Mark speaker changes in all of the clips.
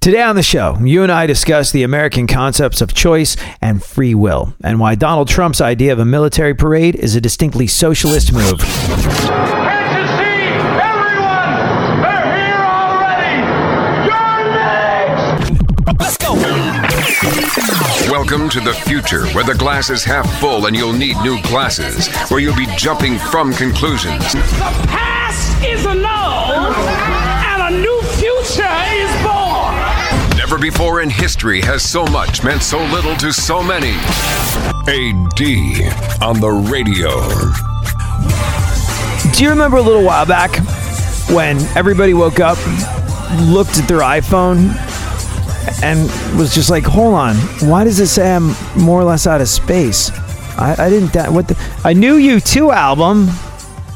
Speaker 1: Today on the show, you and I discuss the American concepts of choice and free will, and why Donald Trump's idea of a military parade is a distinctly socialist move.
Speaker 2: Can't you see? Everyone! They're here already! You're next!
Speaker 3: Let's go.
Speaker 4: Welcome to the future where the glass is half full and you'll need new glasses, where you'll be jumping from conclusions.
Speaker 2: The past is a and
Speaker 4: Never before in history has so much meant so little to so many. AD on the radio.
Speaker 1: Do you remember a little while back when everybody woke up, looked at their iPhone, and was just like, "Hold on, why does it say I'm more or less out of space? I, I didn't. That, what the? I new you two album.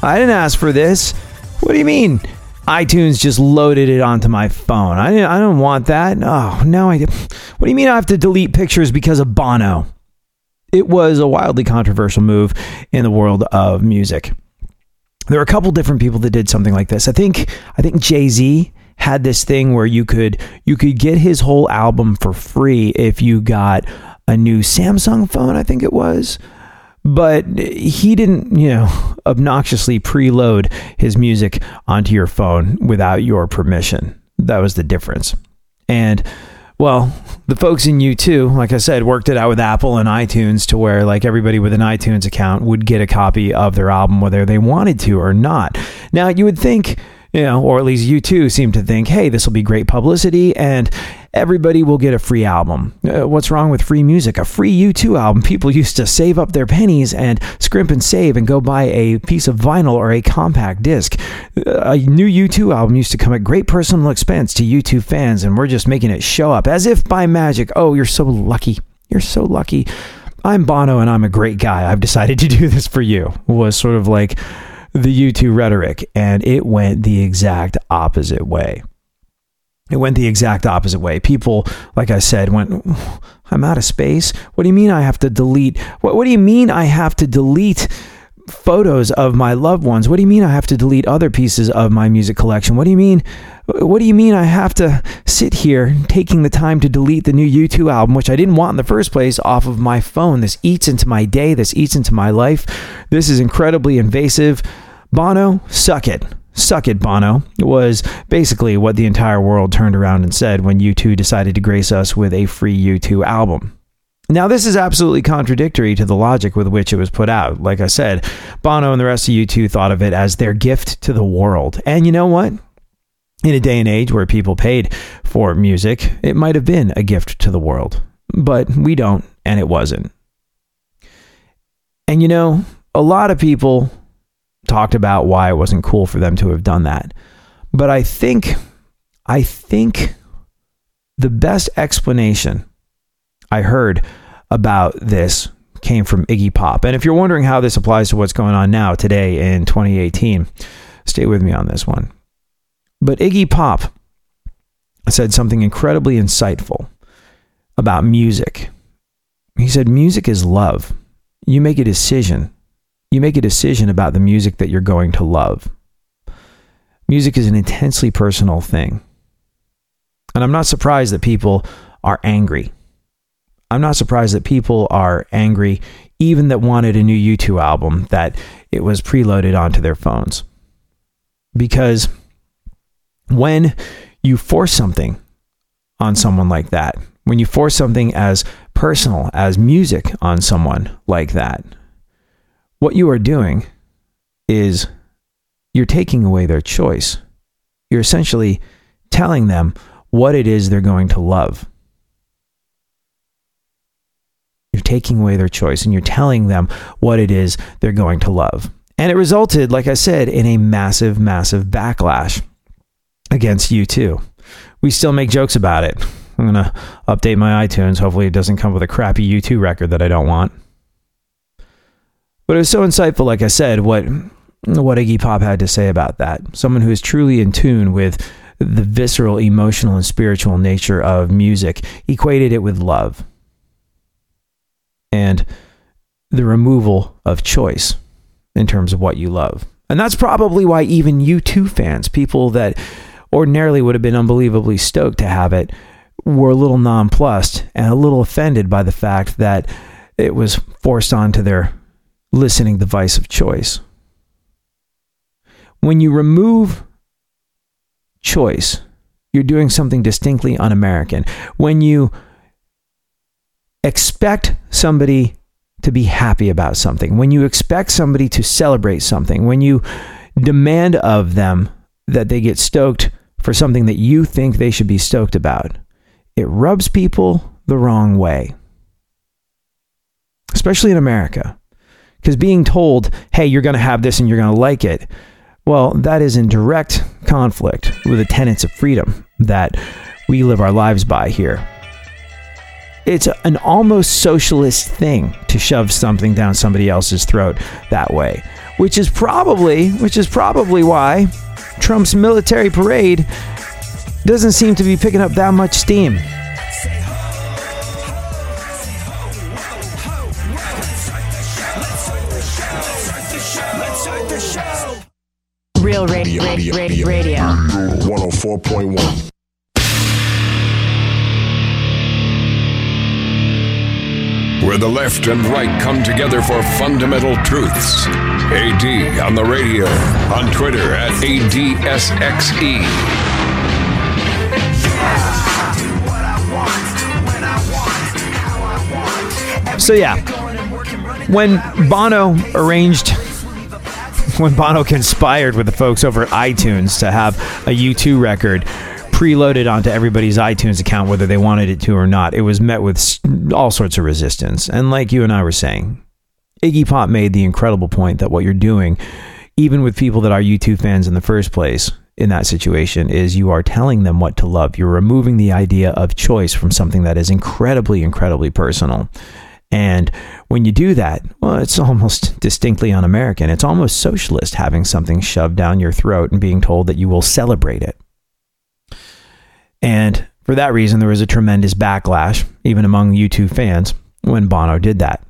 Speaker 1: I didn't ask for this. What do you mean? iTunes just loaded it onto my phone. I didn't. I don't want that. Oh, now I. What do you mean I have to delete pictures because of Bono? It was a wildly controversial move in the world of music there are a couple different people that did something like this. I think I think Jay Z had this thing where you could you could get his whole album for free if you got a new Samsung phone. I think it was. But he didn't, you know, obnoxiously preload his music onto your phone without your permission. That was the difference. And well, the folks in U2, like I said, worked it out with Apple and iTunes to where like everybody with an iTunes account would get a copy of their album whether they wanted to or not. Now, you would think, you know, or at least U2 seem to think, hey, this will be great publicity and everybody will get a free album. Uh, what's wrong with free music? A free U2 album. People used to save up their pennies and scrimp and save and go buy a piece of vinyl or a compact disc. Uh, A new U2 album used to come at great personal expense to U2 fans, and we're just making it show up as if by magic. Oh, you're so lucky. You're so lucky. I'm Bono and I'm a great guy. I've decided to do this for you. Was sort of like the U2 rhetoric, and it went the exact opposite way. It went the exact opposite way. People, like I said, went, I'm out of space. What do you mean I have to delete? What, what do you mean I have to delete photos of my loved ones? What do you mean I have to delete other pieces of my music collection? What do you mean? What do you mean I have to sit here taking the time to delete the new U2 album, which I didn't want in the first place, off of my phone? This eats into my day. This eats into my life. This is incredibly invasive. Bono, suck it. Suck it, Bono, was basically what the entire world turned around and said when U2 decided to grace us with a free U2 album. Now, this is absolutely contradictory to the logic with which it was put out. Like I said, Bono and the rest of U2 thought of it as their gift to the world. And you know what? In a day and age where people paid for music, it might have been a gift to the world. But we don't, and it wasn't. And you know, a lot of people talked about why it wasn't cool for them to have done that. But I think I think the best explanation I heard about this came from Iggy Pop. And if you're wondering how this applies to what's going on now today in 2018, stay with me on this one. But Iggy Pop said something incredibly insightful about music. He said music is love. You make a decision you make a decision about the music that you're going to love. Music is an intensely personal thing. And I'm not surprised that people are angry. I'm not surprised that people are angry, even that wanted a new U2 album that it was preloaded onto their phones. Because when you force something on someone like that, when you force something as personal as music on someone like that, what you are doing is you're taking away their choice. You're essentially telling them what it is they're going to love. You're taking away their choice and you're telling them what it is they're going to love. And it resulted, like I said, in a massive, massive backlash against U2. We still make jokes about it. I'm going to update my iTunes. Hopefully, it doesn't come with a crappy U2 record that I don't want. But it was so insightful, like I said, what what Iggy Pop had to say about that. Someone who is truly in tune with the visceral, emotional, and spiritual nature of music, equated it with love and the removal of choice in terms of what you love. And that's probably why even U2 fans, people that ordinarily would have been unbelievably stoked to have it, were a little nonplussed and a little offended by the fact that it was forced onto their listening device of choice. When you remove choice, you're doing something distinctly un American. When you expect somebody to be happy about something, when you expect somebody to celebrate something, when you demand of them that they get stoked for something that you think they should be stoked about, it rubs people the wrong way. Especially in America. Because being told, hey, you're going to have this and you're going to like it, well, that is in direct conflict with the tenets of freedom that we live our lives by here. It's an almost socialist thing to shove something down somebody else's throat that way, which is probably which is probably why Trump's military parade doesn't seem to be picking up that much steam.
Speaker 3: Real radio, radio, radio, radio. 104.1.
Speaker 4: Where the left and right come together for fundamental truths. AD on the radio, on Twitter at ADSXE.
Speaker 1: So, yeah, when Bono arranged when Bono conspired with the folks over at iTunes to have a U2 record preloaded onto everybody's iTunes account, whether they wanted it to or not, it was met with all sorts of resistance. And like you and I were saying, Iggy Pop made the incredible point that what you're doing, even with people that are U2 fans in the first place, in that situation is you are telling them what to love. You're removing the idea of choice from something that is incredibly, incredibly personal. And when you do that, well, it's almost distinctly un American. It's almost socialist having something shoved down your throat and being told that you will celebrate it. And for that reason, there was a tremendous backlash, even among U2 fans, when Bono did that.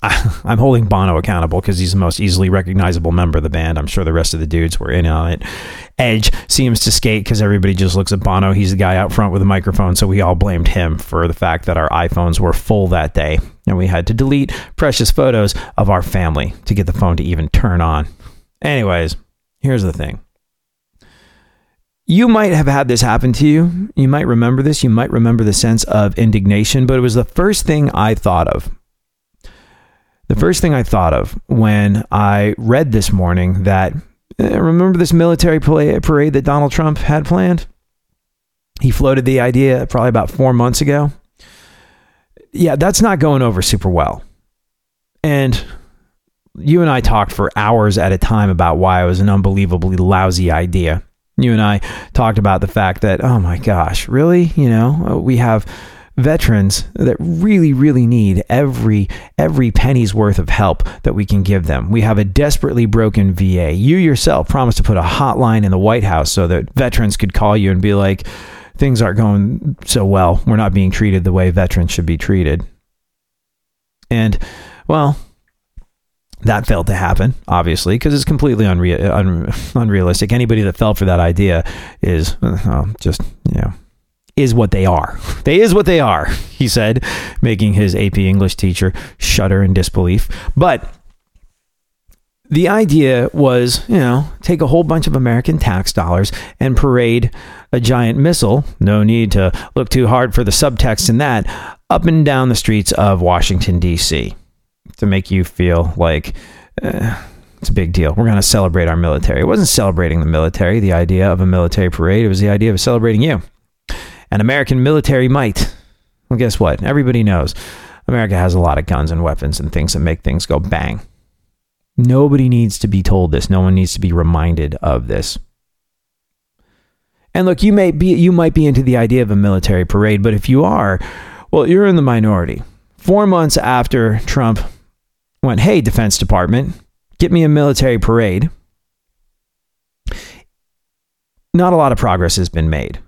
Speaker 1: I'm holding Bono accountable because he's the most easily recognizable member of the band. I'm sure the rest of the dudes were in on it. Edge seems to skate because everybody just looks at Bono. He's the guy out front with a microphone, so we all blamed him for the fact that our iPhones were full that day and we had to delete precious photos of our family to get the phone to even turn on. Anyways, here's the thing. You might have had this happen to you. You might remember this. You might remember the sense of indignation, but it was the first thing I thought of the first thing I thought of when I read this morning that uh, remember this military parade that Donald Trump had planned? He floated the idea probably about four months ago. Yeah, that's not going over super well. And you and I talked for hours at a time about why it was an unbelievably lousy idea. You and I talked about the fact that, oh my gosh, really? You know, we have veterans that really really need every every penny's worth of help that we can give them. We have a desperately broken VA. You yourself promised to put a hotline in the White House so that veterans could call you and be like things aren't going so well. We're not being treated the way veterans should be treated. And well, that failed to happen, obviously, because it's completely unre- un- unrealistic. Anybody that fell for that idea is uh, just, you know, is what they are. They is what they are, he said, making his AP English teacher shudder in disbelief. But the idea was, you know, take a whole bunch of American tax dollars and parade a giant missile, no need to look too hard for the subtext in that, up and down the streets of Washington, D.C. to make you feel like uh, it's a big deal. We're going to celebrate our military. It wasn't celebrating the military, the idea of a military parade, it was the idea of celebrating you and American military might. Well, guess what? Everybody knows America has a lot of guns and weapons and things that make things go bang. Nobody needs to be told this. No one needs to be reminded of this. And look, you may be you might be into the idea of a military parade, but if you are, well, you're in the minority. 4 months after Trump went, "Hey, Defense Department, get me a military parade." Not a lot of progress has been made.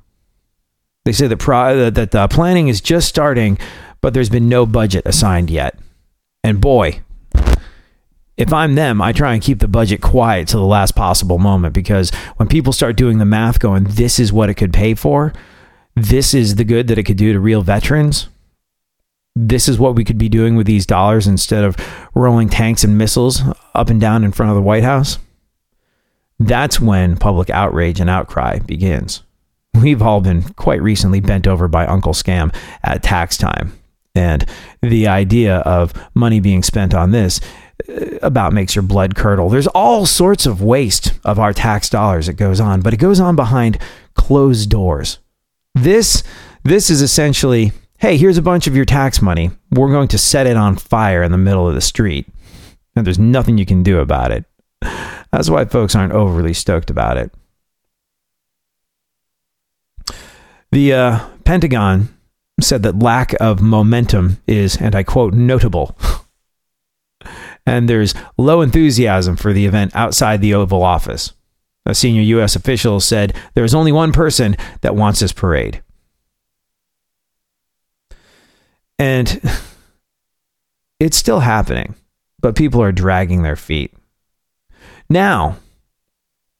Speaker 1: They say that pro- that the planning is just starting, but there's been no budget assigned yet. And boy, if I'm them, I try and keep the budget quiet to the last possible moment because when people start doing the math, going, this is what it could pay for, this is the good that it could do to real veterans. This is what we could be doing with these dollars instead of rolling tanks and missiles up and down in front of the White House. That's when public outrage and outcry begins. We've all been quite recently bent over by Uncle Scam at tax time. And the idea of money being spent on this uh, about makes your blood curdle. There's all sorts of waste of our tax dollars that goes on, but it goes on behind closed doors. This this is essentially, hey, here's a bunch of your tax money. We're going to set it on fire in the middle of the street. And there's nothing you can do about it. That's why folks aren't overly stoked about it. The uh, Pentagon said that lack of momentum is, and I quote, notable. and there's low enthusiasm for the event outside the Oval Office. A senior U.S. official said there is only one person that wants this parade. And it's still happening, but people are dragging their feet. Now,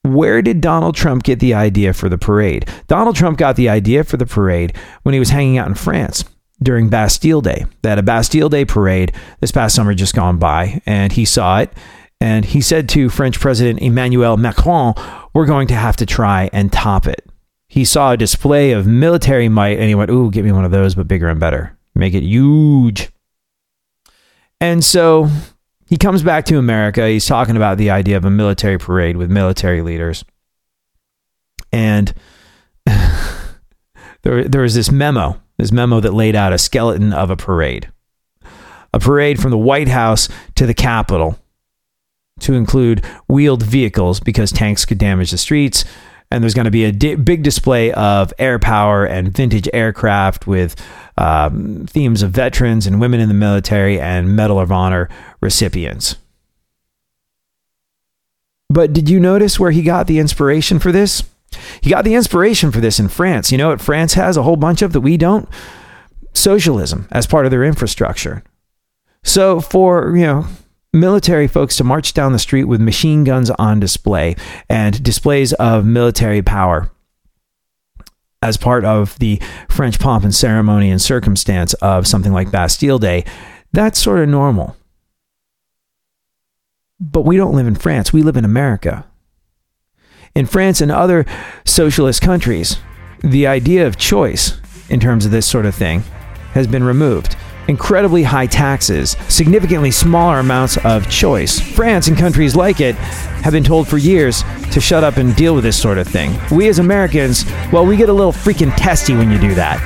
Speaker 1: where did Donald Trump get the idea for the parade? Donald Trump got the idea for the parade when he was hanging out in France during Bastille Day. They had a Bastille Day parade this past summer just gone by, and he saw it. And he said to French President Emmanuel Macron, We're going to have to try and top it. He saw a display of military might and he went, Ooh, get me one of those, but bigger and better. Make it huge. And so he comes back to America. He's talking about the idea of a military parade with military leaders. And there, there was this memo, this memo that laid out a skeleton of a parade. A parade from the White House to the Capitol to include wheeled vehicles because tanks could damage the streets. And there's going to be a di- big display of air power and vintage aircraft with um, themes of veterans and women in the military and Medal of Honor recipients. But did you notice where he got the inspiration for this? He got the inspiration for this in France. You know what France has a whole bunch of that we don't? Socialism as part of their infrastructure. So for, you know, military folks to march down the street with machine guns on display and displays of military power as part of the French pomp and ceremony and circumstance of something like Bastille Day, that's sort of normal. But we don't live in France, we live in America. In France and other socialist countries, the idea of choice in terms of this sort of thing has been removed incredibly high taxes, significantly smaller amounts of choice. France and countries like it have been told for years to shut up and deal with this sort of thing. We as Americans, well, we get a little freaking testy when you do that.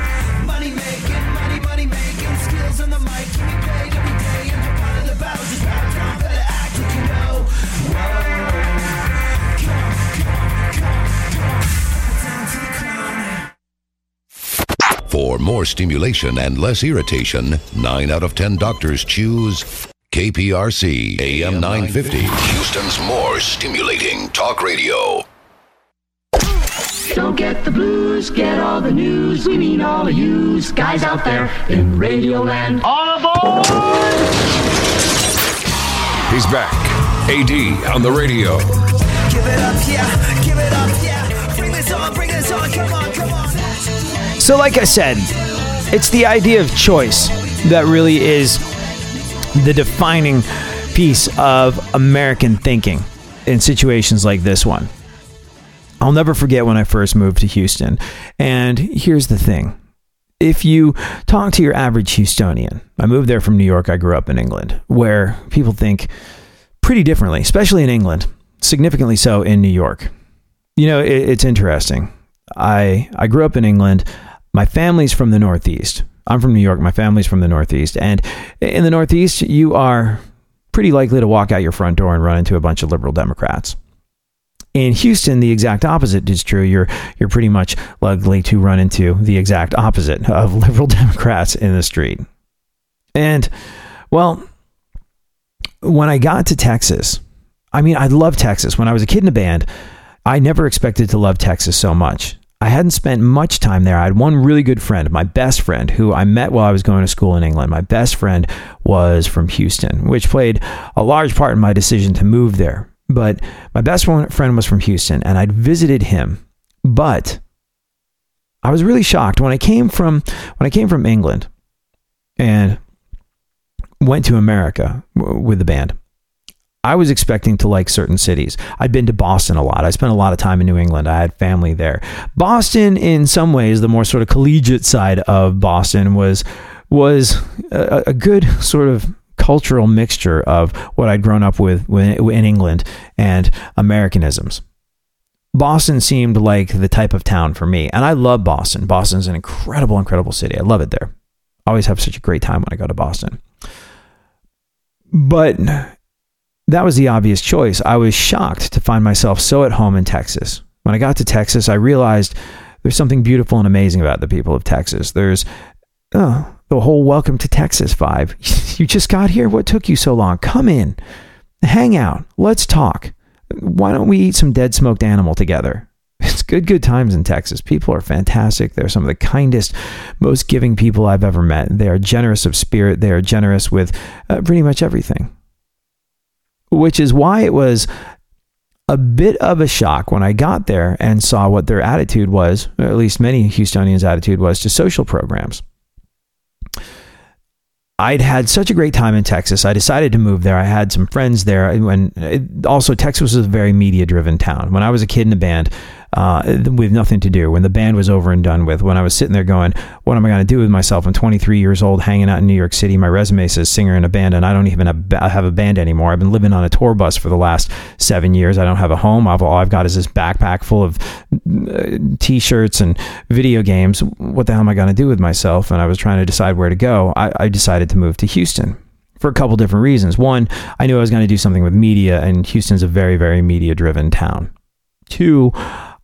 Speaker 5: More stimulation and less irritation, 9 out of 10 doctors choose KPRC AM 950. Houston's more stimulating talk radio.
Speaker 2: Don't get the blues, get all the news. We mean all of you guys out there in Radioland. All aboard!
Speaker 4: He's back. AD on the radio.
Speaker 6: Give it up, yeah. Give it up, yeah. Bring this on, bring this on. Come on, come on.
Speaker 1: So, like I said, it's the idea of choice that really is the defining piece of American thinking in situations like this one. I'll never forget when I first moved to Houston. And here's the thing if you talk to your average Houstonian, I moved there from New York, I grew up in England, where people think pretty differently, especially in England, significantly so in New York. You know, it, it's interesting. I, I grew up in England. My family's from the Northeast. I'm from New York. My family's from the Northeast. And in the Northeast, you are pretty likely to walk out your front door and run into a bunch of liberal Democrats. In Houston, the exact opposite is true. You're you're pretty much likely to run into the exact opposite of liberal Democrats in the street. And well, when I got to Texas, I mean, I love Texas. When I was a kid in a band, I never expected to love Texas so much. I hadn't spent much time there. I had one really good friend, my best friend, who I met while I was going to school in England. My best friend was from Houston, which played a large part in my decision to move there. But my best friend was from Houston, and I'd visited him. But I was really shocked when I came from when I came from England and went to America with the band. I was expecting to like certain cities. I'd been to Boston a lot. I spent a lot of time in New England. I had family there. Boston, in some ways, the more sort of collegiate side of Boston was was a, a good sort of cultural mixture of what I'd grown up with in England and Americanisms. Boston seemed like the type of town for me, and I love Boston. Boston's an incredible, incredible city. I love it there. I always have such a great time when I go to Boston. But that was the obvious choice. I was shocked to find myself so at home in Texas. When I got to Texas, I realized there's something beautiful and amazing about the people of Texas. There's oh, the whole welcome to Texas vibe. you just got here. What took you so long? Come in, hang out, let's talk. Why don't we eat some dead smoked animal together? It's good, good times in Texas. People are fantastic. They're some of the kindest, most giving people I've ever met. They are generous of spirit. They are generous with uh, pretty much everything which is why it was a bit of a shock when I got there and saw what their attitude was, or at least many Houstonians' attitude was to social programs. I'd had such a great time in Texas. I decided to move there. I had some friends there. When also Texas was a very media driven town. When I was a kid in a band, uh, with nothing to do. When the band was over and done with, when I was sitting there going, "What am I going to do with myself?" I'm 23 years old, hanging out in New York City. My resume says singer in a band, and I don't even have a band anymore. I've been living on a tour bus for the last seven years. I don't have a home. I've, all I've got is this backpack full of uh, t-shirts and video games. What the hell am I going to do with myself? And I was trying to decide where to go. I, I decided to move to Houston for a couple different reasons. One, I knew I was going to do something with media, and Houston's a very, very media driven town. Two,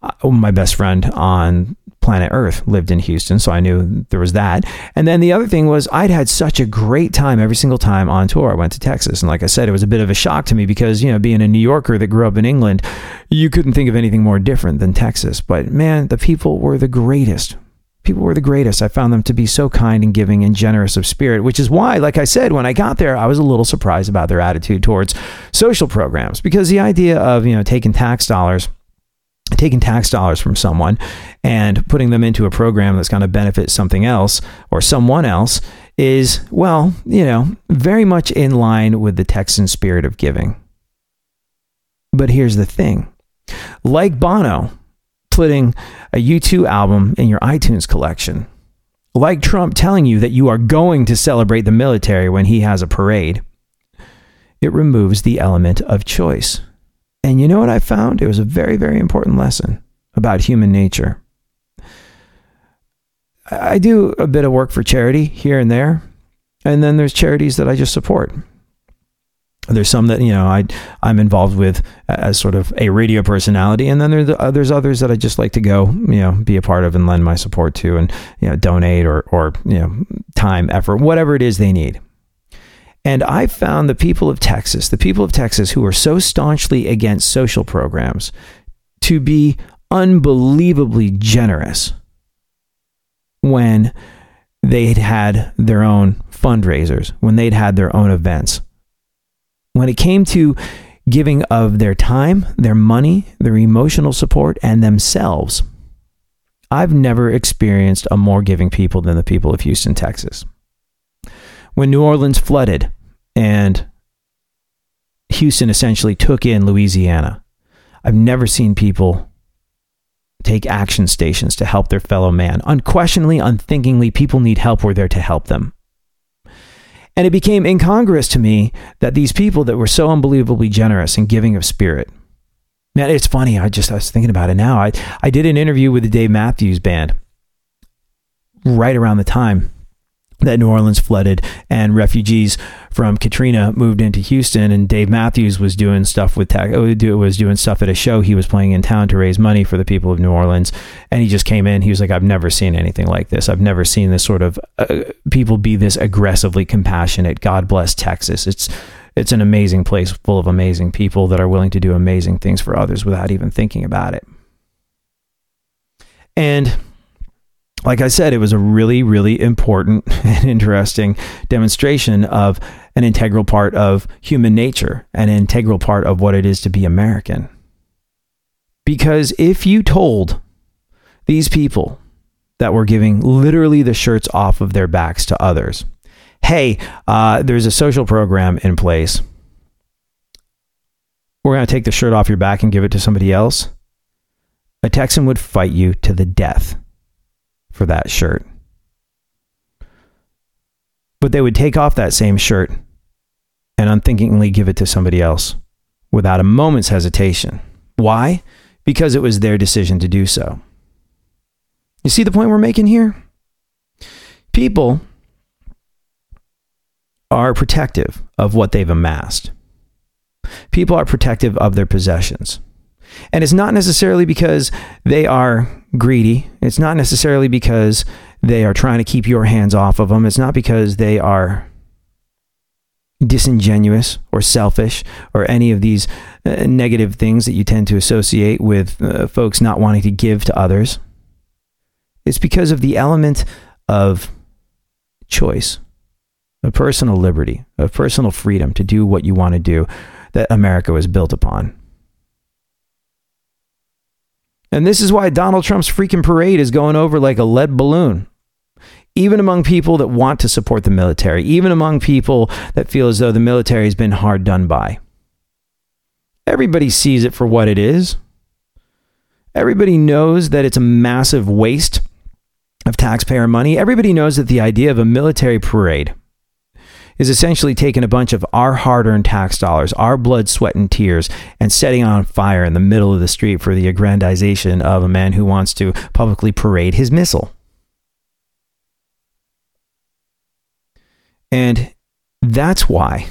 Speaker 1: Uh, my best friend on planet Earth lived in Houston, so I knew there was that. And then the other thing was I'd had such a great time every single time on tour. I went to Texas, and like I said, it was a bit of a shock to me because you know, being a New Yorker that grew up in England, you couldn't think of anything more different than Texas. But man, the people were the greatest. People were the greatest. I found them to be so kind and giving and generous of spirit, which is why, like I said, when I got there, I was a little surprised about their attitude towards social programs because the idea of, you know, taking tax dollars taking tax dollars from someone and putting them into a program that's going to benefit something else or someone else is, well, you know, very much in line with the Texan spirit of giving. But here's the thing like Bono putting a U2 album in your iTunes collection, like Trump telling you that you are going to celebrate the military when he has a parade, it removes the element of choice. And you know what I found? It was a very, very important lesson about human nature. I do a bit of work for charity here and there, and then there's charities that I just support. There's some that you know I I'm involved with as sort of a radio personality, and then uh, there's others that I just like to go you know be a part of and lend my support to, and you know donate or or you know time, effort, whatever it is they need. And I found the people of Texas, the people of Texas who are so staunchly against social programs, to be unbelievably generous when they'd had their own fundraisers, when they'd had their own events. When it came to giving of their time, their money, their emotional support, and themselves, I've never experienced a more giving people than the people of Houston, Texas when New Orleans flooded and Houston essentially took in Louisiana. I've never seen people take action stations to help their fellow man. Unquestionably, unthinkingly, people need help. We're there to help them. And it became incongruous to me that these people that were so unbelievably generous and giving of spirit. Now, it's funny. I just I was thinking about it now. I, I did an interview with the Dave Matthews Band right around the time that New Orleans flooded and refugees from Katrina moved into Houston and Dave Matthews was doing stuff with tech, was doing stuff at a show he was playing in town to raise money for the people of New Orleans and he just came in he was like I've never seen anything like this. I've never seen this sort of uh, people be this aggressively compassionate. God bless Texas. It's it's an amazing place full of amazing people that are willing to do amazing things for others without even thinking about it. And like I said, it was a really, really important and interesting demonstration of an integral part of human nature, an integral part of what it is to be American. Because if you told these people that were giving literally the shirts off of their backs to others, hey, uh, there's a social program in place. We're going to take the shirt off your back and give it to somebody else. A Texan would fight you to the death for that shirt. But they would take off that same shirt and unthinkingly give it to somebody else without a moment's hesitation. Why? Because it was their decision to do so. You see the point we're making here? People are protective of what they've amassed. People are protective of their possessions. And it's not necessarily because they are greedy. It's not necessarily because they are trying to keep your hands off of them. It's not because they are disingenuous or selfish or any of these uh, negative things that you tend to associate with uh, folks not wanting to give to others. It's because of the element of choice, of personal liberty, of personal freedom to do what you want to do that America was built upon. And this is why Donald Trump's freaking parade is going over like a lead balloon. Even among people that want to support the military, even among people that feel as though the military has been hard done by. Everybody sees it for what it is. Everybody knows that it's a massive waste of taxpayer money. Everybody knows that the idea of a military parade is essentially taking a bunch of our hard earned tax dollars, our blood, sweat, and tears, and setting on fire in the middle of the street for the aggrandization of a man who wants to publicly parade his missile. And that's why,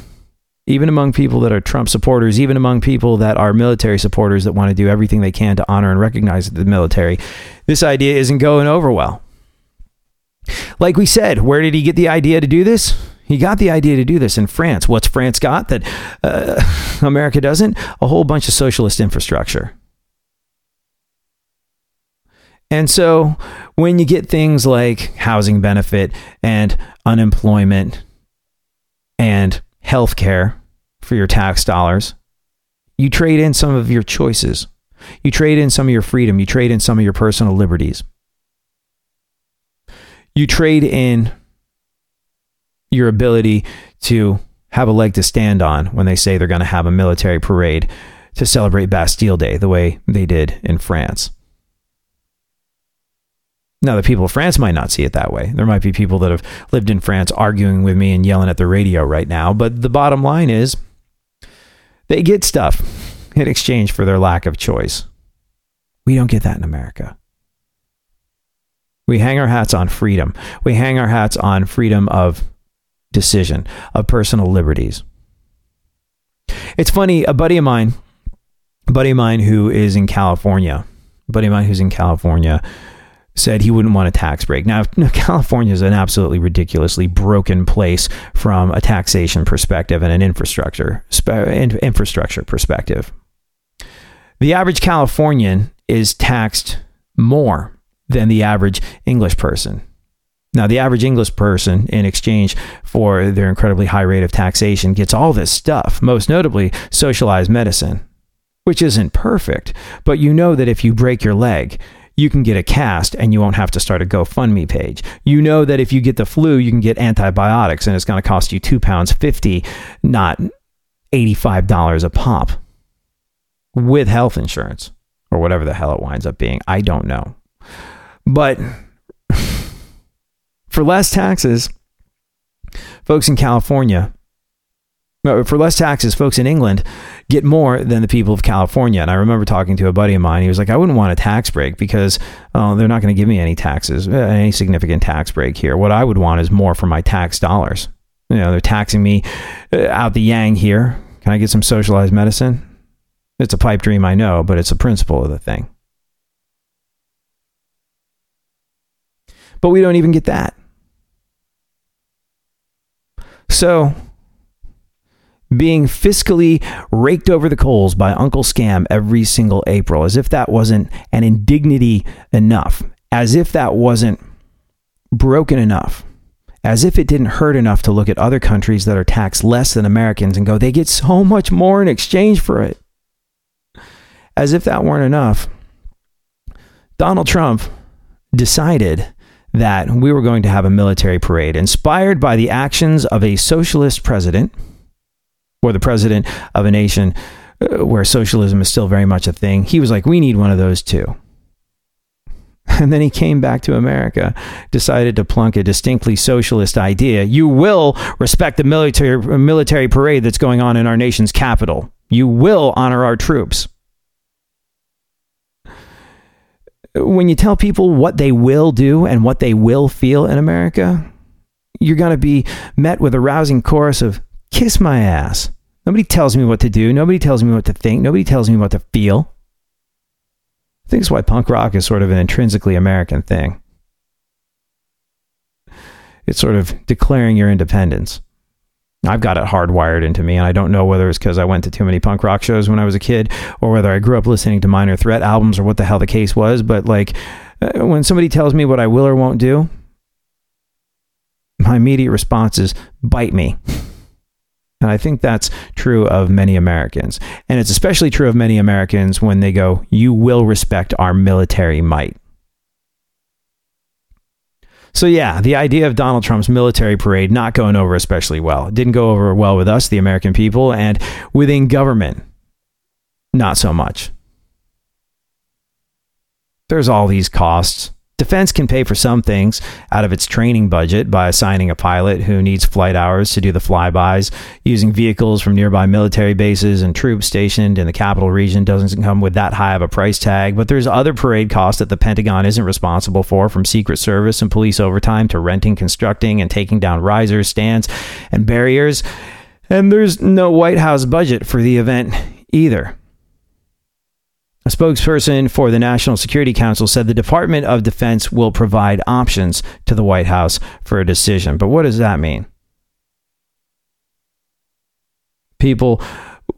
Speaker 1: even among people that are Trump supporters, even among people that are military supporters that want to do everything they can to honor and recognize the military, this idea isn't going over well. Like we said, where did he get the idea to do this? He got the idea to do this in France. What's France got that uh, America doesn't? A whole bunch of socialist infrastructure. And so when you get things like housing benefit and unemployment and health care for your tax dollars, you trade in some of your choices. You trade in some of your freedom. You trade in some of your personal liberties. You trade in your ability to have a leg to stand on when they say they're going to have a military parade to celebrate Bastille Day the way they did in France. Now, the people of France might not see it that way. There might be people that have lived in France arguing with me and yelling at the radio right now. But the bottom line is they get stuff in exchange for their lack of choice. We don't get that in America. We hang our hats on freedom. We hang our hats on freedom of decision of personal liberties. It's funny, a buddy of mine, a buddy of mine who is in California, a buddy of mine who's in California said he wouldn't want a tax break. Now, California is an absolutely ridiculously broken place from a taxation perspective and an infrastructure infrastructure perspective. The average Californian is taxed more than the average English person. Now, the average English person, in exchange for their incredibly high rate of taxation, gets all this stuff, most notably socialized medicine, which isn't perfect, but you know that if you break your leg, you can get a cast and you won't have to start a GoFundMe page. You know that if you get the flu, you can get antibiotics and it's going to cost you two pounds fifty, not eighty-five dollars a pop, with health insurance or whatever the hell it winds up being. I don't know, but for less taxes, folks in California For less taxes, folks in England get more than the people of California. And I remember talking to a buddy of mine. He was like, I wouldn't want a tax break because uh, they're not going to give me any taxes, uh, any significant tax break here. What I would want is more for my tax dollars. You know, they're taxing me uh, out the yang here. Can I get some socialized medicine? It's a pipe dream, I know, but it's a principle of the thing. But we don't even get that. So, being fiscally raked over the coals by Uncle Scam every single April, as if that wasn't an indignity enough, as if that wasn't broken enough, as if it didn't hurt enough to look at other countries that are taxed less than Americans and go, they get so much more in exchange for it. As if that weren't enough, Donald Trump decided that we were going to have a military parade inspired by the actions of a socialist president or the president of a nation uh, where socialism is still very much a thing. He was like, we need one of those too. And then he came back to America, decided to plunk a distinctly socialist idea. You will respect the military, military parade that's going on in our nation's capital. You will honor our troops. When you tell people what they will do and what they will feel in America, you're going to be met with a rousing chorus of kiss my ass. Nobody tells me what to do. Nobody tells me what to think. Nobody tells me what to feel. I think it's why punk rock is sort of an intrinsically American thing. It's sort of declaring your independence. I've got it hardwired into me, and I don't know whether it's because I went to too many punk rock shows when I was a kid, or whether I grew up listening to Minor Threat albums, or what the hell the case was. But like, uh, when somebody tells me what I will or won't do, my immediate response is bite me. And I think that's true of many Americans. And it's especially true of many Americans when they go, You will respect our military might. So, yeah, the idea of Donald Trump's military parade not going over especially well. It didn't go over well with us, the American people, and within government, not so much. There's all these costs. Defense can pay for some things out of its training budget by assigning a pilot who needs flight hours to do the flybys. Using vehicles from nearby military bases and troops stationed in the capital region doesn't come with that high of a price tag, but there's other parade costs that the Pentagon isn't responsible for, from Secret Service and police overtime to renting, constructing, and taking down risers, stands, and barriers. And there's no White House budget for the event either. A spokesperson for the National Security Council said the Department of Defense will provide options to the White House for a decision. But what does that mean? People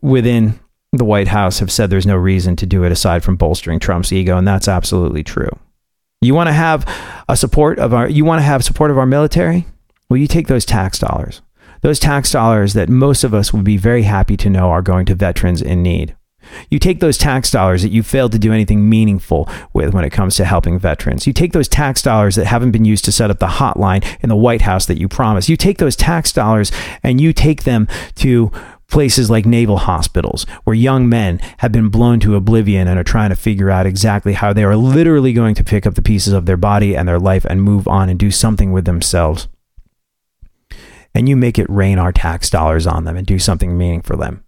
Speaker 1: within the White House have said there's no reason to do it aside from bolstering Trump's ego, and that's absolutely true. You want to have a support of our you want to have support of our military? Well, you take those tax dollars. Those tax dollars that most of us would be very happy to know are going to veterans in need. You take those tax dollars that you failed to do anything meaningful with when it comes to helping veterans. You take those tax dollars that haven't been used to set up the hotline in the White House that you promised. You take those tax dollars and you take them to places like naval hospitals where young men have been blown to oblivion and are trying to figure out exactly how they are literally going to pick up the pieces of their body and their life and move on and do something with themselves. And you make it rain our tax dollars on them and do something meaningful for them.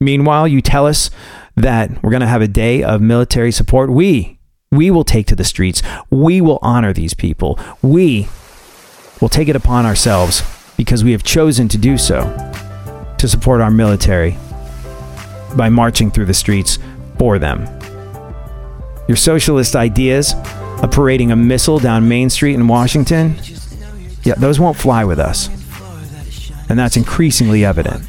Speaker 1: Meanwhile, you tell us that we're going to have a day of military support. We, we will take to the streets. We will honor these people. We will take it upon ourselves because we have chosen to do so to support our military by marching through the streets for them. Your socialist ideas of parading a missile down Main Street in Washington, yeah, those won't fly with us. And that's increasingly evident.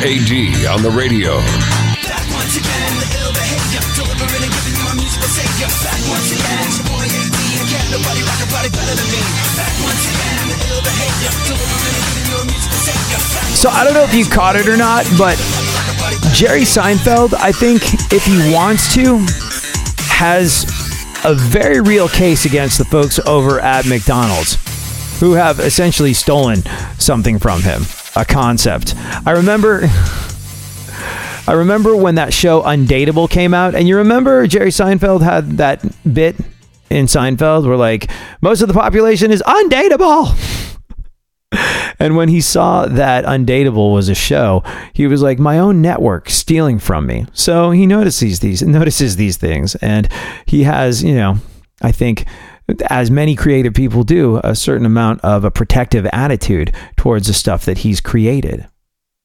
Speaker 4: AD on the radio.
Speaker 6: Back once again, the ill behavior, delivering and giving you musical savior. Back once again, it's your boy AD nobody rock a better than me. Back once again, the ill behavior. Delivering good in your music to save you.
Speaker 1: So I don't know if you caught it or not, but Jerry Seinfeld, I think if he wants to, has a very real case against the folks over at McDonald's who have essentially stolen something from him, a concept. I remember I remember when that show Undateable came out and you remember Jerry Seinfeld had that bit in Seinfeld where like most of the population is undateable. And when he saw that Undateable was a show, he was like, "My own network stealing from me." So he notices these notices these things, and he has, you know, I think, as many creative people do, a certain amount of a protective attitude towards the stuff that he's created.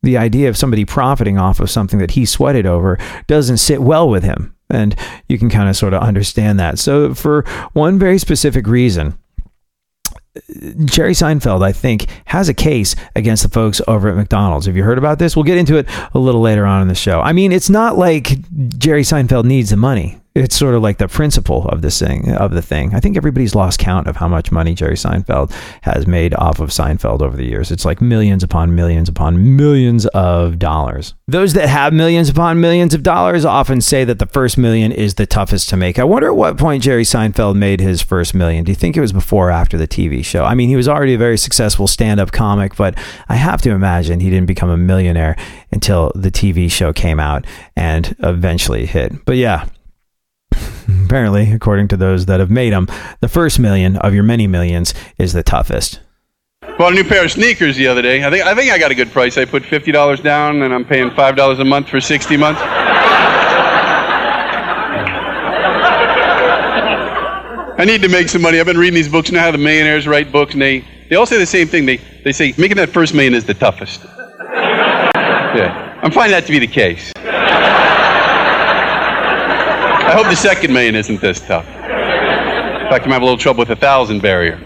Speaker 1: The idea of somebody profiting off of something that he sweated over doesn't sit well with him. And you can kind of sort of understand that. So, for one very specific reason, Jerry Seinfeld, I think, has a case against the folks over at McDonald's. Have you heard about this? We'll get into it a little later on in the show. I mean, it's not like Jerry Seinfeld needs the money. It's sort of like the principle of this thing of the thing. I think everybody's lost count of how much money Jerry Seinfeld has made off of Seinfeld over the years. It's like millions upon millions upon millions of dollars. Those that have millions upon millions of dollars often say that the first million is the toughest to make. I wonder at what point Jerry Seinfeld made his first million. Do you think it was before or after the TV show? I mean, he was already a very successful stand-up comic, but I have to imagine he didn't become a millionaire until the TV show came out and eventually hit. But yeah, apparently, according to those that have made them, the first million of your many millions is the toughest.
Speaker 7: Bought a new pair of sneakers the other day. I think I think I got a good price. I put fifty dollars down, and I'm paying five dollars a month for sixty months. I need to make some money. I've been reading these books now. How the millionaires write books, and they they all say the same thing. They they say making that first million is the toughest. Yeah, I'm finding that to be the case. I hope the second million isn't this tough. In fact, I'm having a little trouble with the thousand barrier.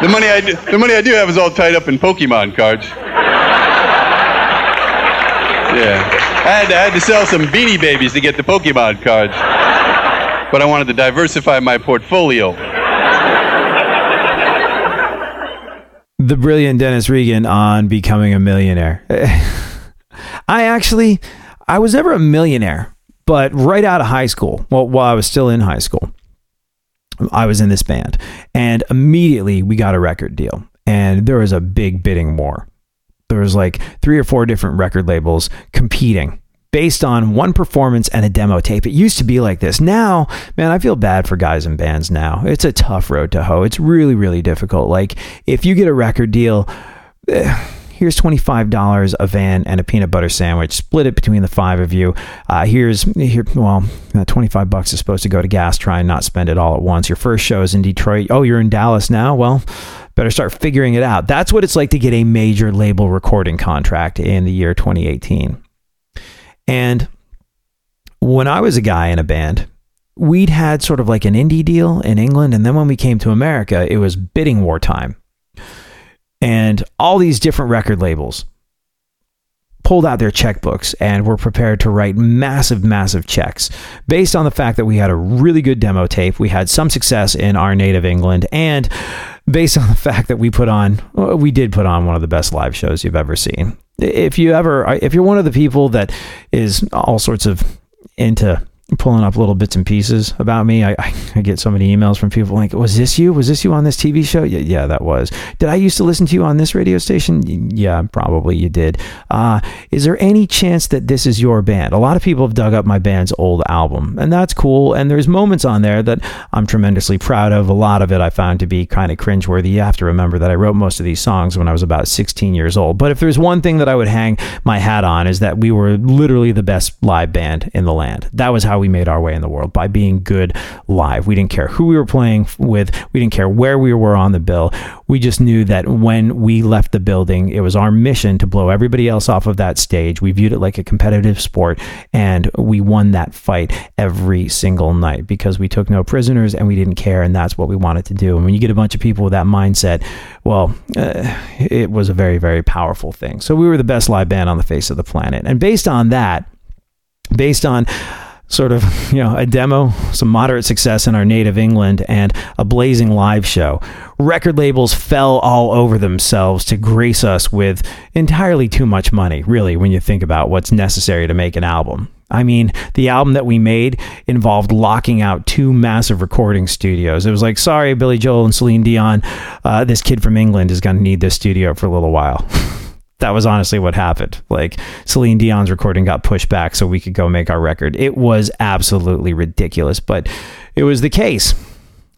Speaker 7: The money I do, the money I do have is all tied up in Pokemon cards. Yeah, I had to, I had to sell some Beanie Babies to get the Pokemon cards, but I wanted to diversify my portfolio.
Speaker 1: The brilliant Dennis Regan on becoming a millionaire. I actually, I was never a millionaire, but right out of high school, well, while I was still in high school, I was in this band, and immediately we got a record deal, and there was a big bidding war. There was like three or four different record labels competing based on one performance and a demo tape. It used to be like this. Now, man, I feel bad for guys in bands now. It's a tough road to hoe. It's really, really difficult. Like if you get a record deal. Eh, Here's $25 a van and a peanut butter sandwich. Split it between the five of you. Uh, here's here well uh, 25 bucks is supposed to go to gas try and not spend it all at once. Your first show is in detroit. Oh you're in dallas now? Well better start figuring it out. That's what it's like to get a major label recording contract in the year 2018 and when i was a guy in a band we'd had sort of like an indie deal in england and then when we came to america it was bidding war time and all these different record labels pulled out their checkbooks and were prepared to write massive, massive checks based on the fact that we had a really good demo tape, we had some success in our native England, and based on the fact that we put on, we did put on one of the best live shows you've ever seen. If you ever, if you're one of the people that is all sorts of into pulling up little bits and pieces about me. I, I, get so many emails from people like, "Was this you? Was this you on this TV show?" Yeah, yeah, that was. Did I used to listen to you on this radio station? Yeah, probably you did. Uh, is there any chance that this is your band? A lot of people have dug up my band's old album, and that's cool. And there's moments on there that I'm tremendously proud of. A lot of it I found to be kind of cringeworthy. You have to remember that I wrote most of these songs when I was about 16 years old. But if there's one thing that I would hang my hat on is that we were literally the best live band in the land. That was how we made our way in the world by being good live. We didn't care who we were playing with, we didn't care where we were on the bill. We just knew that when we left the building, it was our mission to blow everybody else off of that stage. We viewed it like a competitive sport, and we won that fight every single night because we took no prisoners and we didn't care, and that's what we wanted to do. And when you get a bunch of people with that mindset, well, uh, it was a very, very powerful thing. So we were the best live band on the face of the planet. And based on that, based on sort of, you know, a demo, some moderate success in our native England, and a blazing live show. Record labels fell all over themselves to grace us with entirely too much money, really, when you think about what's necessary to make an album. I mean, the album that we made involved locking out two massive recording studios. It was like, sorry, Billy Joel and Celine Dion, uh, this kid from England is going to need this studio for a little while. that was honestly what happened. Like Celine Dion's recording got pushed back so we could go make our record. It was absolutely ridiculous, but it was the case.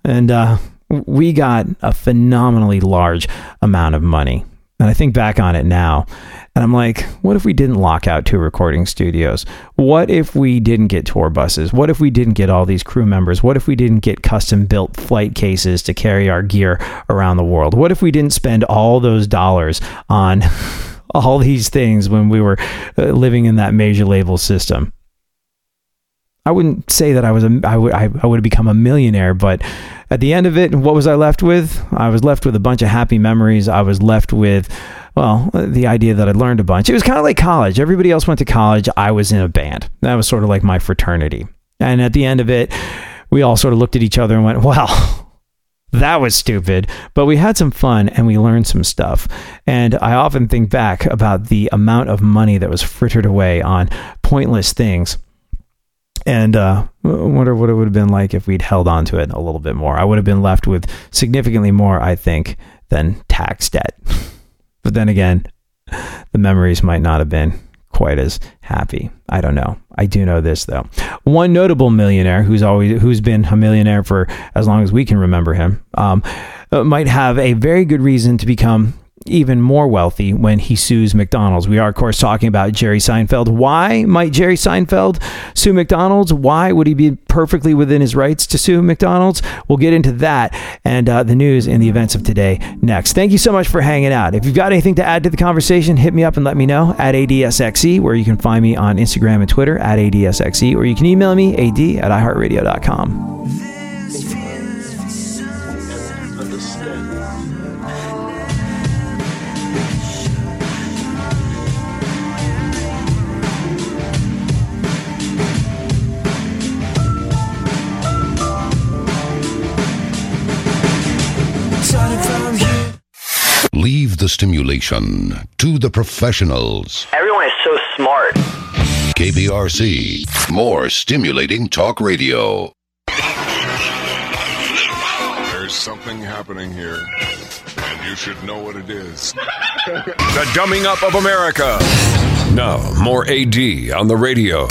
Speaker 1: And uh, we got a phenomenally large amount of money. And I think back on it now, and I'm like, what if we didn't lock out two recording studios? What if we didn't get tour buses? What if we didn't get all these crew members? What if we didn't get custom built flight cases to carry our gear around the world? What if we didn't spend all those dollars on all these things when we were uh, living in that major label system? I wouldn't say that I was a I would I, I would have become a millionaire, but at the end of it, what was I left with? I was left with a bunch of happy memories. I was left with well, the idea that I learned a bunch. It was kind of like college. Everybody else went to college. I was in a band. That was sort of like my fraternity. And at the end of it, we all sort of looked at each other and went, well, that was stupid, but we had some fun and we learned some stuff. And I often think back about the amount of money that was frittered away on pointless things and uh, wonder what it would have been like if we'd held on to it a little bit more. I would have been left with significantly more, I think, than tax debt. but then again, the memories might not have been quite as happy. I don't know. I do know this though. One notable millionaire who's always who's been a millionaire for as long as we can remember him um, uh, might have a very good reason to become even more wealthy when he sues McDonald's. We are, of course, talking about Jerry Seinfeld. Why might Jerry Seinfeld sue McDonald's? Why would he be perfectly within his rights to sue McDonald's? We'll get into that and uh, the news and the events of today next. Thank you so much for hanging out. If you've got anything to add to the conversation, hit me up and let me know at ADSXE, where you can find me on Instagram and Twitter at ADSXE, or you can email me, ad at iHeartRadio.com.
Speaker 5: stimulation to the professionals.
Speaker 8: Everyone is so smart.
Speaker 5: KPRC, more stimulating talk radio.
Speaker 9: There's something happening here, and you should know what it is.
Speaker 4: the dumbing up of America. Now, more AD on the radio.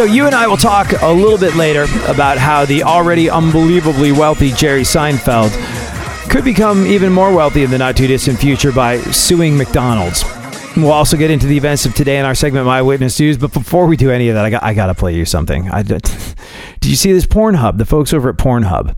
Speaker 1: So, you and I will talk a little bit later about how the already unbelievably wealthy Jerry Seinfeld could become even more wealthy in the not too distant future by suing McDonald's. We'll also get into the events of today in our segment, My Witness News. But before we do any of that, I got, I got to play you something. I, did you see this Pornhub? The folks over at Pornhub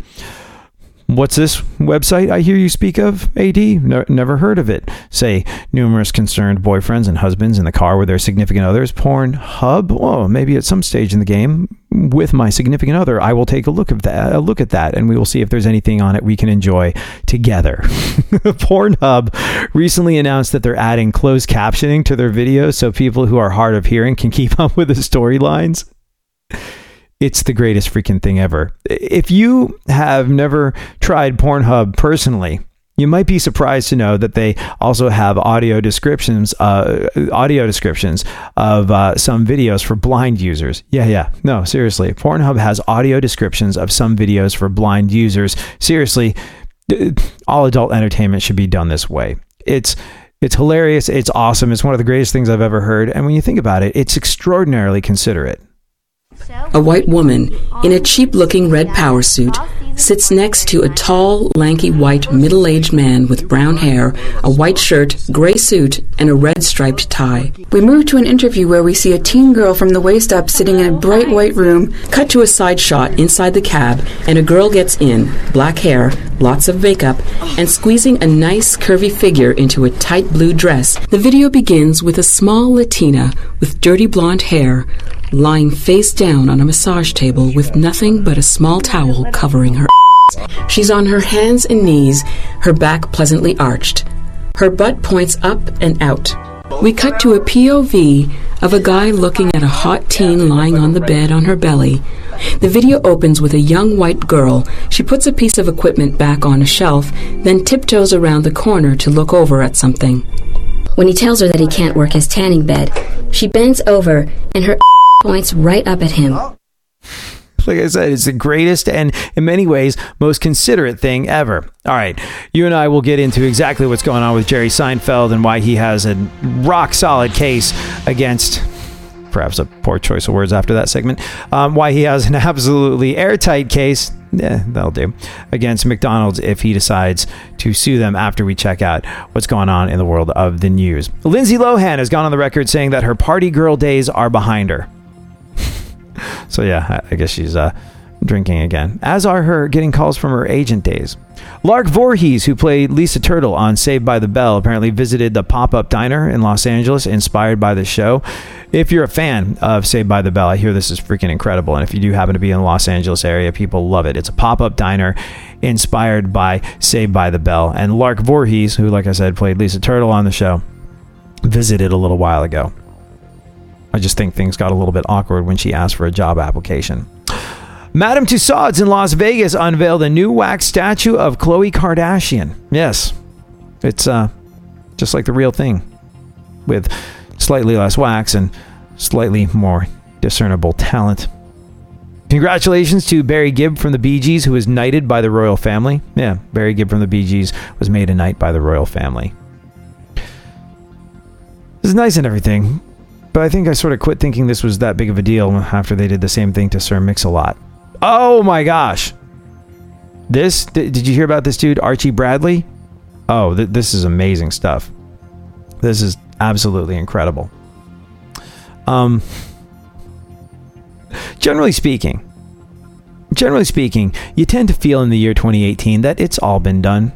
Speaker 1: What's this website I hear you speak of? AD? No, never heard of it. Say, numerous concerned boyfriends and husbands in the car with their significant others. Porn Hub? Oh, maybe at some stage in the game, with my significant other, I will take a look at that, a look at that, and we will see if there's anything on it we can enjoy together. Pornhub recently announced that they're adding closed captioning to their videos so people who are hard of hearing can keep up with the storylines it's the greatest freaking thing ever. If you have never tried Pornhub personally, you might be surprised to know that they also have audio descriptions, uh, audio descriptions of uh, some videos for blind users. Yeah, yeah. No, seriously. Pornhub has audio descriptions of some videos for blind users. Seriously, all adult entertainment should be done this way. It's it's hilarious. It's awesome. It's one of the greatest things I've ever heard. And when you think about it, it's extraordinarily considerate.
Speaker 10: A white woman in a cheap looking red power suit sits next to a tall, lanky, white, middle aged man with brown hair, a white shirt, gray suit, and a red striped tie.
Speaker 11: We move to an interview where we see a teen girl from the waist up sitting in a bright white room.
Speaker 10: Cut to a side shot inside the cab, and a girl gets in, black hair, lots of makeup, and squeezing a nice, curvy figure into a tight blue dress. The video begins with a small Latina with dirty blonde hair lying face down on a massage table with nothing but a small towel covering her She's on her hands and knees, her back pleasantly arched. Her butt points up and out. We cut to a POV of a guy looking at a hot teen lying on the bed on her belly. The video opens with a young white girl. She puts a piece of equipment back on a shelf, then tiptoes around the corner to look over at something.
Speaker 8: When he tells her that he can't work his tanning bed, she bends over and her points right up at him.
Speaker 1: Like I said, it's the greatest and, in many ways, most considerate thing ever. All right, you and I will get into exactly what's going on with Jerry Seinfeld and why he has a rock solid case against. Perhaps a poor choice of words after that segment. Um, why he has an absolutely airtight case. Yeah, that'll do. Against McDonald's if he decides to sue them after we check out what's going on in the world of the news. Lindsay Lohan has gone on the record saying that her party girl days are behind her. So yeah, I guess she's uh, drinking again. As are her getting calls from her agent days. Lark Voorhees, who played Lisa Turtle on Saved by the Bell, apparently visited the pop-up diner in Los Angeles, inspired by the show. If you're a fan of Saved by the Bell, I hear this is freaking incredible. And if you do happen to be in the Los Angeles area, people love it. It's a pop-up diner inspired by Saved by the Bell. And Lark Voorhees, who, like I said, played Lisa Turtle on the show, visited a little while ago. I just think things got a little bit awkward when she asked for a job application. Madame Tussauds in Las Vegas unveiled a new wax statue of Khloe Kardashian. Yes, it's uh, just like the real thing, with slightly less wax and slightly more discernible talent. Congratulations to Barry Gibb from the Bee Gees, who was knighted by the royal family. Yeah, Barry Gibb from the Bee Gees was made a knight by the royal family. This is nice and everything, but I think I sort of quit thinking this was that big of a deal after they did the same thing to Sir Mix-a-Lot. Oh my gosh. This th- did you hear about this dude Archie Bradley? Oh, th- this is amazing stuff. This is absolutely incredible. Um generally speaking, generally speaking, you tend to feel in the year 2018 that it's all been done.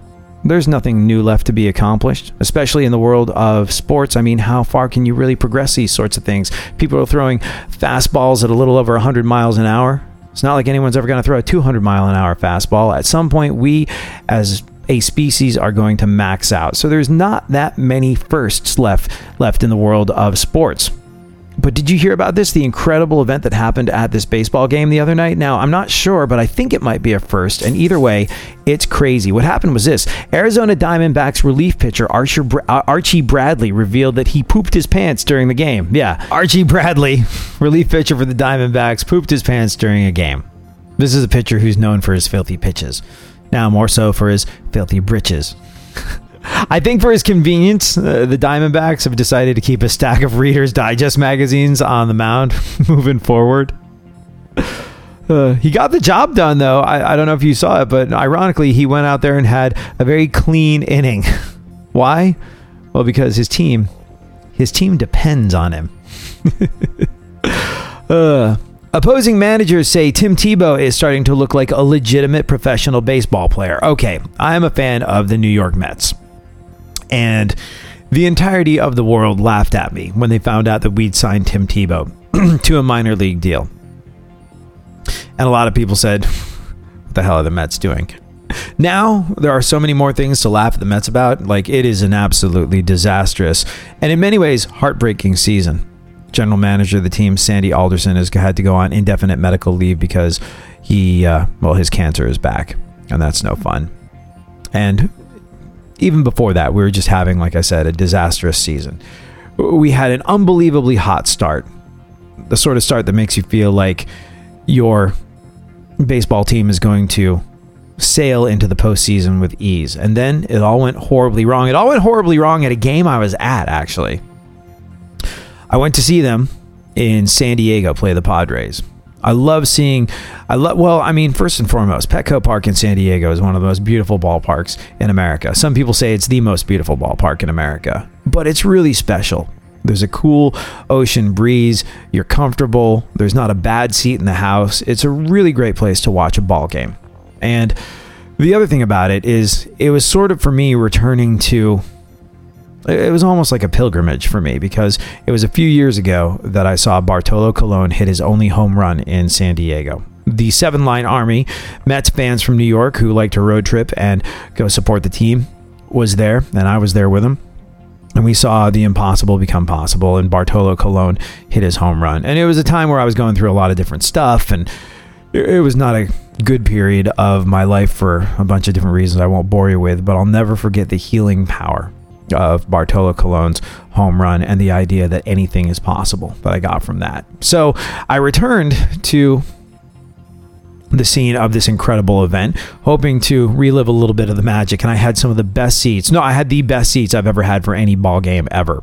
Speaker 1: There's nothing new left to be accomplished, especially in the world of sports. I mean, how far can you really progress these sorts of things? People are throwing fastballs at a little over 100 miles an hour. It's not like anyone's ever going to throw a 200 mile an hour fastball. At some point, we as a species are going to max out. So there's not that many firsts left left in the world of sports. But did you hear about this? The incredible event that happened at this baseball game the other night? Now, I'm not sure, but I think it might be a first. And either way, it's crazy. What happened was this Arizona Diamondbacks relief pitcher uh, Archie Bradley revealed that he pooped his pants during the game. Yeah, Archie Bradley, relief pitcher for the Diamondbacks, pooped his pants during a game. This is a pitcher who's known for his filthy pitches. Now, more so for his filthy britches. I think for his convenience, uh, the Diamondbacks have decided to keep a stack of Reader's Digest magazines on the mound moving forward. Uh, he got the job done, though. I, I don't know if you saw it, but ironically, he went out there and had a very clean inning. Why? Well, because his team, his team depends on him. uh, opposing managers say Tim Tebow is starting to look like a legitimate professional baseball player. Okay, I am a fan of the New York Mets. And the entirety of the world laughed at me when they found out that we'd signed Tim Tebow to a minor league deal. And a lot of people said, What the hell are the Mets doing? Now, there are so many more things to laugh at the Mets about. Like, it is an absolutely disastrous and, in many ways, heartbreaking season. General manager of the team, Sandy Alderson, has had to go on indefinite medical leave because he, uh, well, his cancer is back. And that's no fun. And even before that, we were just having, like I said, a disastrous season. We had an unbelievably hot start. The sort of start that makes you feel like your baseball team is going to sail into the postseason with ease. And then it all went horribly wrong. It all went horribly wrong at a game I was at, actually. I went to see them in San Diego play the Padres. I love seeing. I love. Well, I mean, first and foremost, Petco Park in San Diego is one of the most beautiful ballparks in America. Some people say it's the most beautiful ballpark in America, but it's really special. There's a cool ocean breeze. You're comfortable. There's not a bad seat in the house. It's a really great place to watch a ball game. And the other thing about it is, it was sort of for me returning to it was almost like a pilgrimage for me because it was a few years ago that I saw Bartolo Colon hit his only home run in San Diego. the Seven Line Army, Mets fans from New York who like to road trip and go support the team, was there, and I was there with them. And we saw the impossible become possible, and Bartolo Colon hit his home run. And it was a time where I was going through a lot of different stuff, and it was not a good period of my life for a bunch of different reasons I won't bore you with, but I'll never forget the healing power of Bartolo Colon's home run and the idea that anything is possible that I got from that. So I returned to the scene of this incredible event, hoping to relive a little bit of the magic. And I had some of the best seats. No, I had the best seats I've ever had for any ball game ever.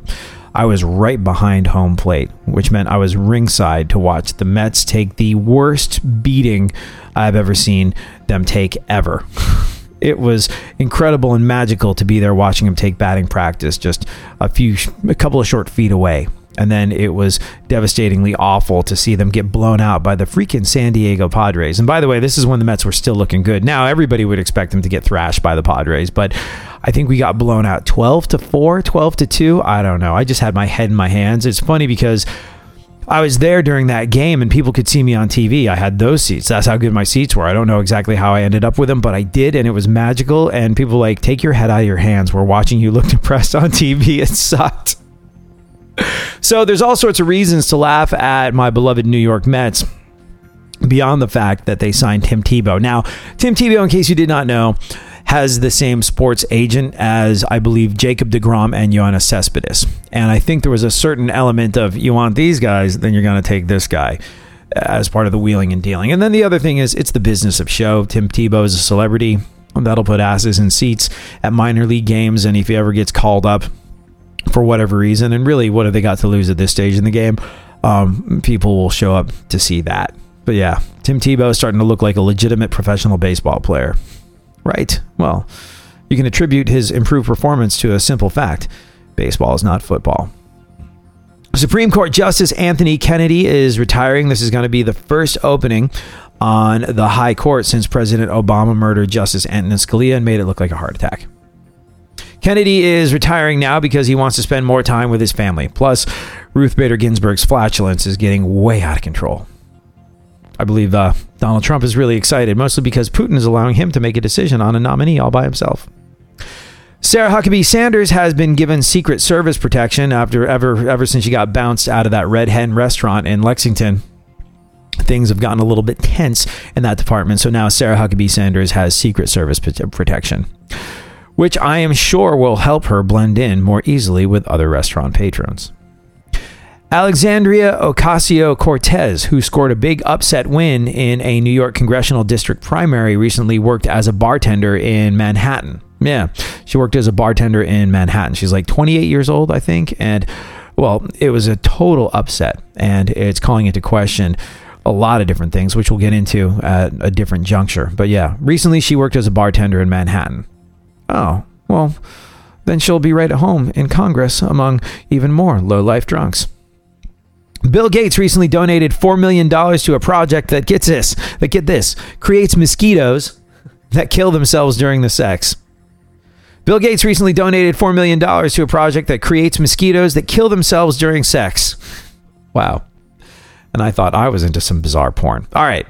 Speaker 1: I was right behind home plate, which meant I was ringside to watch the Mets take the worst beating I've ever seen them take ever. It was incredible and magical to be there watching him take batting practice just a few, a couple of short feet away. And then it was devastatingly awful to see them get blown out by the freaking San Diego Padres. And by the way, this is when the Mets were still looking good. Now everybody would expect them to get thrashed by the Padres, but I think we got blown out 12 to 4, 12 to 2. I don't know. I just had my head in my hands. It's funny because I was there during that game and people could see me on TV. I had those seats. That's how good my seats were. I don't know exactly how I ended up with them, but I did and it was magical. And people like, take your head out of your hands. We're watching you look depressed on TV. It sucked. So there's all sorts of reasons to laugh at my beloved New York Mets beyond the fact that they signed Tim Tebow. Now, Tim Tebow, in case you did not know, has the same sports agent as I believe Jacob DeGrom and Yoenis Cespedes. And I think there was a certain element of you want these guys, then you're going to take this guy as part of the wheeling and dealing. And then the other thing is it's the business of show. Tim Tebow is a celebrity. That'll put asses in seats at minor league games. And if he ever gets called up for whatever reason, and really, what have they got to lose at this stage in the game? Um, people will show up to see that. But yeah, Tim Tebow is starting to look like a legitimate professional baseball player. Right. Well, you can attribute his improved performance to a simple fact baseball is not football. Supreme Court Justice Anthony Kennedy is retiring. This is going to be the first opening on the high court since President Obama murdered Justice Antonin Scalia and made it look like a heart attack. Kennedy is retiring now because he wants to spend more time with his family. Plus, Ruth Bader Ginsburg's flatulence is getting way out of control. I believe uh, Donald Trump is really excited, mostly because Putin is allowing him to make a decision on a nominee all by himself. Sarah Huckabee Sanders has been given Secret Service protection after ever ever since she got bounced out of that Red Hen restaurant in Lexington. Things have gotten a little bit tense in that department, so now Sarah Huckabee Sanders has Secret Service protection, which I am sure will help her blend in more easily with other restaurant patrons. Alexandria Ocasio Cortez, who scored a big upset win in a New York congressional district primary, recently worked as a bartender in Manhattan. Yeah, she worked as a bartender in Manhattan. She's like 28 years old, I think. And, well, it was a total upset. And it's calling into question a lot of different things, which we'll get into at a different juncture. But yeah, recently she worked as a bartender in Manhattan. Oh, well, then she'll be right at home in Congress among even more low life drunks. Bill Gates recently donated $4 million to a project that gets this, that get this, creates mosquitoes that kill themselves during the sex. Bill Gates recently donated $4 million to a project that creates mosquitoes that kill themselves during sex. Wow. And I thought I was into some bizarre porn. All right.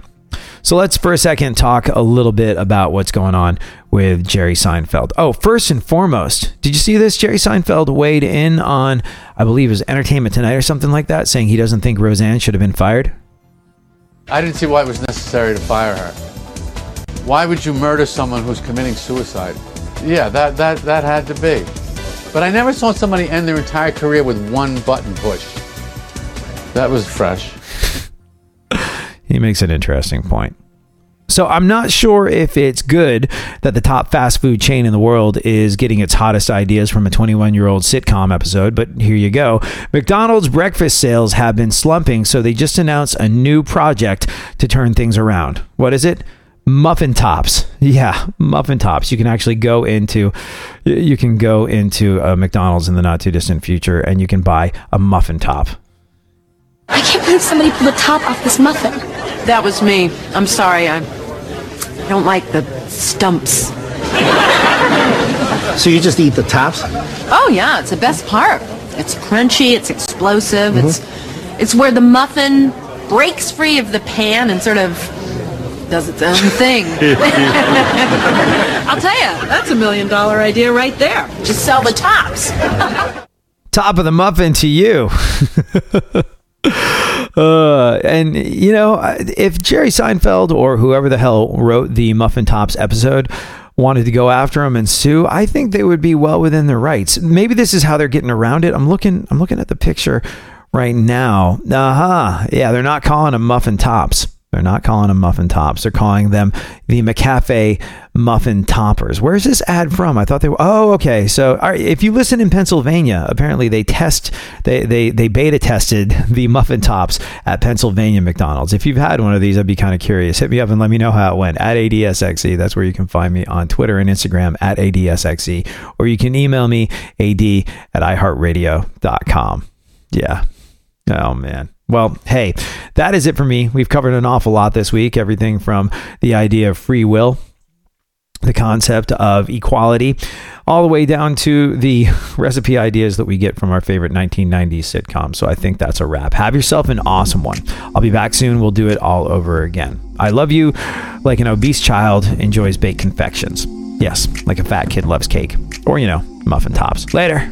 Speaker 1: So let's for a second talk a little bit about what's going on with Jerry Seinfeld. Oh, first and foremost, did you see this? Jerry Seinfeld weighed in on, I believe it was Entertainment Tonight or something like that, saying he doesn't think Roseanne should have been fired.
Speaker 12: I didn't see why it was necessary to fire her. Why would you murder someone who's committing suicide? Yeah, that, that, that had to be. But I never saw somebody end their entire career with one button push. That was fresh.
Speaker 1: He makes an interesting point. So I'm not sure if it's good that the top fast food chain in the world is getting its hottest ideas from a 21 year old sitcom episode, but here you go. McDonald's breakfast sales have been slumping, so they just announced a new project to turn things around. What is it? Muffin tops. Yeah, muffin tops. You can actually go into you can go into a McDonald's in the not too distant future and you can buy a muffin top.
Speaker 13: I can't believe somebody pulled the top off this muffin.
Speaker 14: That was me. I'm sorry. I, I don't like the stumps.
Speaker 15: So you just eat the tops?
Speaker 14: Oh yeah, it's the best part. It's crunchy. It's explosive. It's mm-hmm. it's where the muffin breaks free of the pan and sort of does its own thing. I'll tell you, that's a million dollar idea right there. Just sell the tops.
Speaker 1: Top of the muffin to you. Uh, and you know, if Jerry Seinfeld or whoever the hell wrote the Muffin Tops episode wanted to go after him and sue, I think they would be well within their rights. Maybe this is how they're getting around it. I'm looking. I'm looking at the picture right now. Uh huh. Yeah, they're not calling them Muffin Tops. They're not calling them muffin tops. They're calling them the McCafe muffin toppers. Where's this ad from? I thought they were. Oh, okay. So if you listen in Pennsylvania, apparently they test, they, they, they beta tested the muffin tops at Pennsylvania McDonald's. If you've had one of these, I'd be kind of curious. Hit me up and let me know how it went at ADSXE. That's where you can find me on Twitter and Instagram at ADSXE. Or you can email me ad at iHeartRadio.com. Yeah. Oh, man. Well, hey, that is it for me. We've covered an awful lot this week. Everything from the idea of free will, the concept of equality, all the way down to the recipe ideas that we get from our favorite 1990s sitcom. So I think that's a wrap. Have yourself an awesome one. I'll be back soon. We'll do it all over again. I love you like an obese child enjoys baked confections. Yes, like a fat kid loves cake. Or, you know, muffin tops. Later.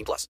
Speaker 16: 18 plus.